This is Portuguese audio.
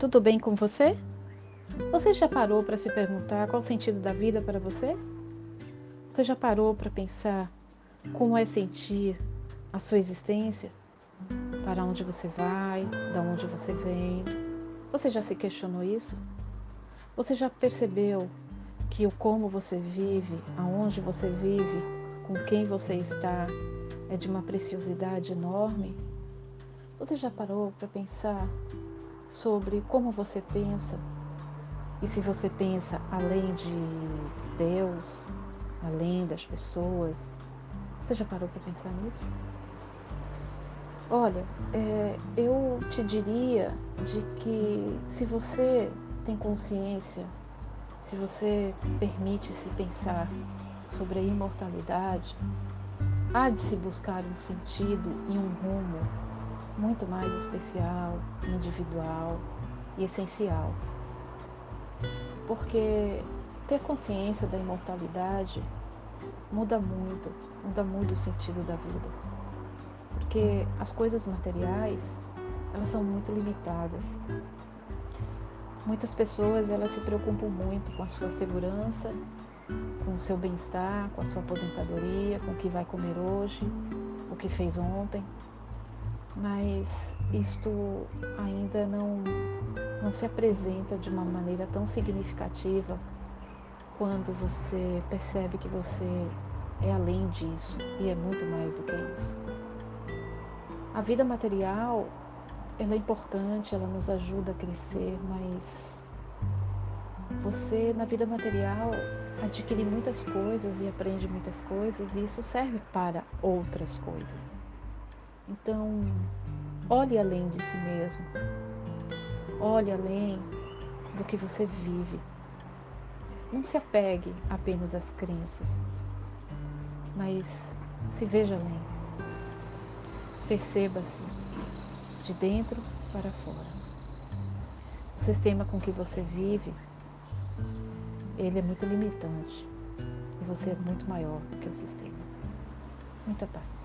tudo bem com você? Você já parou para se perguntar qual o sentido da vida para você? Você já parou para pensar como é sentir a sua existência? Para onde você vai? Da onde você vem? Você já se questionou isso? Você já percebeu que o como você vive, aonde você vive, com quem você está, é de uma preciosidade enorme? Você já parou para pensar sobre como você pensa? E se você pensa além de Deus, além das pessoas, você já parou para pensar nisso? Olha, é, eu te diria de que se você tem consciência, se você permite-se pensar sobre a imortalidade, há de se buscar um sentido e um rumo muito mais especial, individual e essencial. Porque ter consciência da imortalidade muda muito, muda muito o sentido da vida. Porque as coisas materiais, elas são muito limitadas. Muitas pessoas, elas se preocupam muito com a sua segurança, com o seu bem-estar, com a sua aposentadoria, com o que vai comer hoje, o que fez ontem. Mas isto ainda não, não se apresenta de uma maneira tão significativa quando você percebe que você é além disso e é muito mais do que isso. A vida material, ela é importante, ela nos ajuda a crescer, mas você na vida material adquire muitas coisas e aprende muitas coisas e isso serve para outras coisas. Então, olhe além de si mesmo. Olhe além do que você vive. Não se apegue apenas às crenças, mas se veja além. Perceba-se de dentro para fora. O sistema com que você vive, ele é muito limitante e você é muito maior do que o sistema. Muita paz.